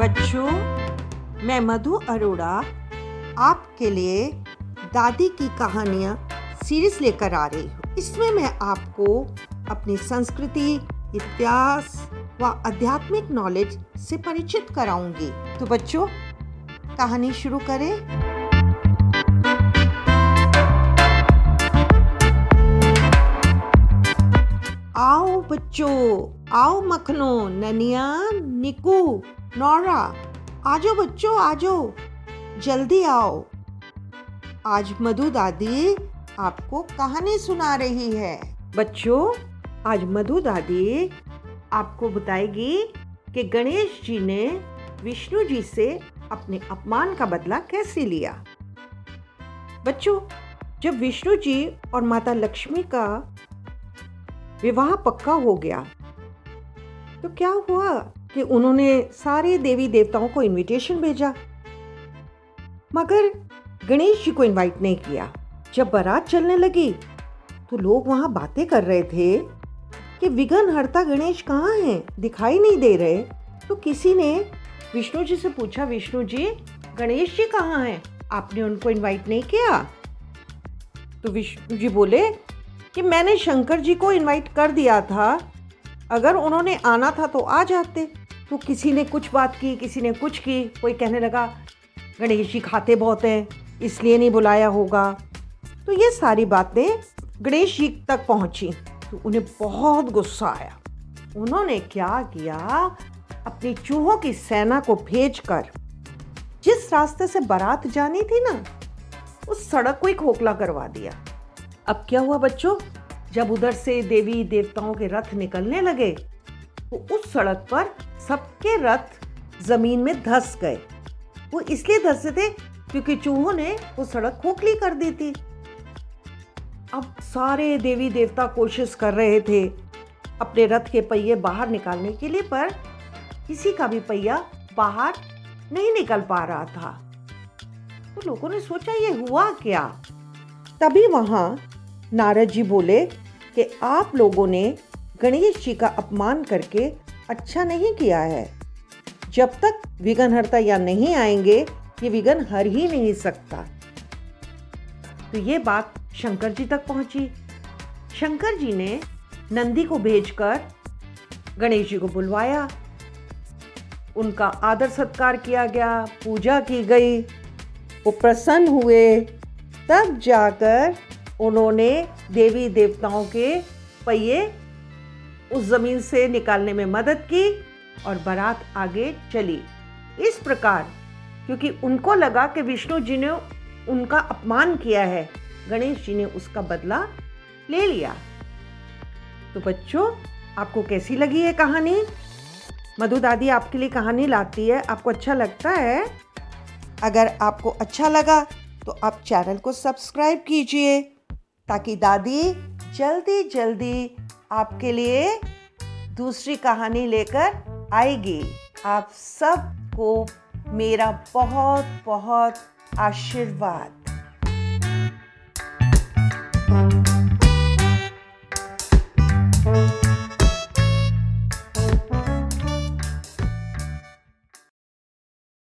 बच्चों, मैं मधु अरोड़ा आपके लिए दादी की कहानियाँ सीरीज़ लेकर आ रही हूँ। इसमें मैं आपको अपनी संस्कृति, इतिहास व आध्यात्मिक नॉलेज से परिचित कराऊँगी। तो बच्चों, कहानी शुरू करें। आओ बच्चों, आओ मखनो, ननिया, निकू, नौरा, आजो बच्चों, आजो, जल्दी आओ। आज मधु दादी आपको कहानी सुना रही है। बच्चों, आज मधु दादी आपको बताएगी कि गणेश जी ने विष्णु जी से अपने अपमान का बदला कैसे लिया। बच्चों, जब विष्णु जी और माता लक्ष्मी का विवाह पक्का हो गया। तो क्या हुआ कि उन्होंने सारे देवी देवताओं को इनविटेशन भेजा? मगर गणेश जी को इनवाइट नहीं किया। जब बारात चलने लगी तो लोग वहाँ बातें कर रहे थे कि विघन हरता गणेश कहाँ हैं? दिखाई नहीं दे रहे। तो किसी ने विष्णु जी से पूछा, विष्णु जी, गणेश जी कहाँ हैं? आपने उनको इनवाइट नहीं किया? तो विष्णु जी बोले कि मैंने शंकर जी को इनवाइट कर दिया था। अगर उन्होंने आना था तो आ जाते। तो किसी ने कुछ बात की, किसी ने कुछ की। कोई कहने लगा, गणेश जी खाते बहुत हैं, इसलिए नहीं बुलाया होगा। तो ये सारी बातें गणेश जी तक पहुँची। तो उन्हें बहुत गुस्सा आया। उन्होंने क्या किया? अपनी चूहों की सेना को भेजकर, जिस रास्ते से बारात जानी थी ना, उस सड़क को ही खोखला करवा दिया। अब क्या हुआ बच्चों? जब उधर से देवी देवताओं के रथ निकलने लगे तो उस सड़क पर सबके रथ ज़मीन में धस गए। वो इसलिए धसे थे क्योंकि चूहों ने वो सड़क खोखली कर दी थी। अब सारे देवी देवता कोशिश कर रहे थे अपने रथ के पहिए बाहर निकालने के लिए, पर किसी का भी पहिया बाहर नहीं निकल पा रहा था। तो लोगों ने सोचा, ये हुआ क्या? तभी वहाँ नारद जी बोले कि आप लोगों ने गणेश जी का अपमान करके अच्छा नहीं किया है। जब तक विघन हरता या नहीं आएँगे, ये विघन हर ही नहीं सकता। तो ये बात शंकर जी तक पहुँची। शंकर जी ने नंदी को भेजकर गणेश जी को बुलवाया। उनका आदर सत्कार किया गया, पूजा की गई। वो प्रसन्न हुए। तब जाकर उन्होंने देवी देवताओं के पहिए उस ज़मीन से निकालने में मदद की और बारात आगे चली। इस प्रकार, क्योंकि उनको लगा कि विष्णु जी ने उनका अपमान किया है, गणेश जी ने उसका बदला ले लिया। तो बच्चों, आपको कैसी लगी है कहानी? मधु दादी आपके लिए कहानी लाती है, आपको अच्छा लगता है? अगर आपको अच्छा लगा तो आप चैनल को सब्सक्राइब कीजिए ताकि दादी जल्दी जल्दी आपके लिए दूसरी कहानी लेकर आएगी। आप सबको मेरा बहुत बहुत आशीर्वाद।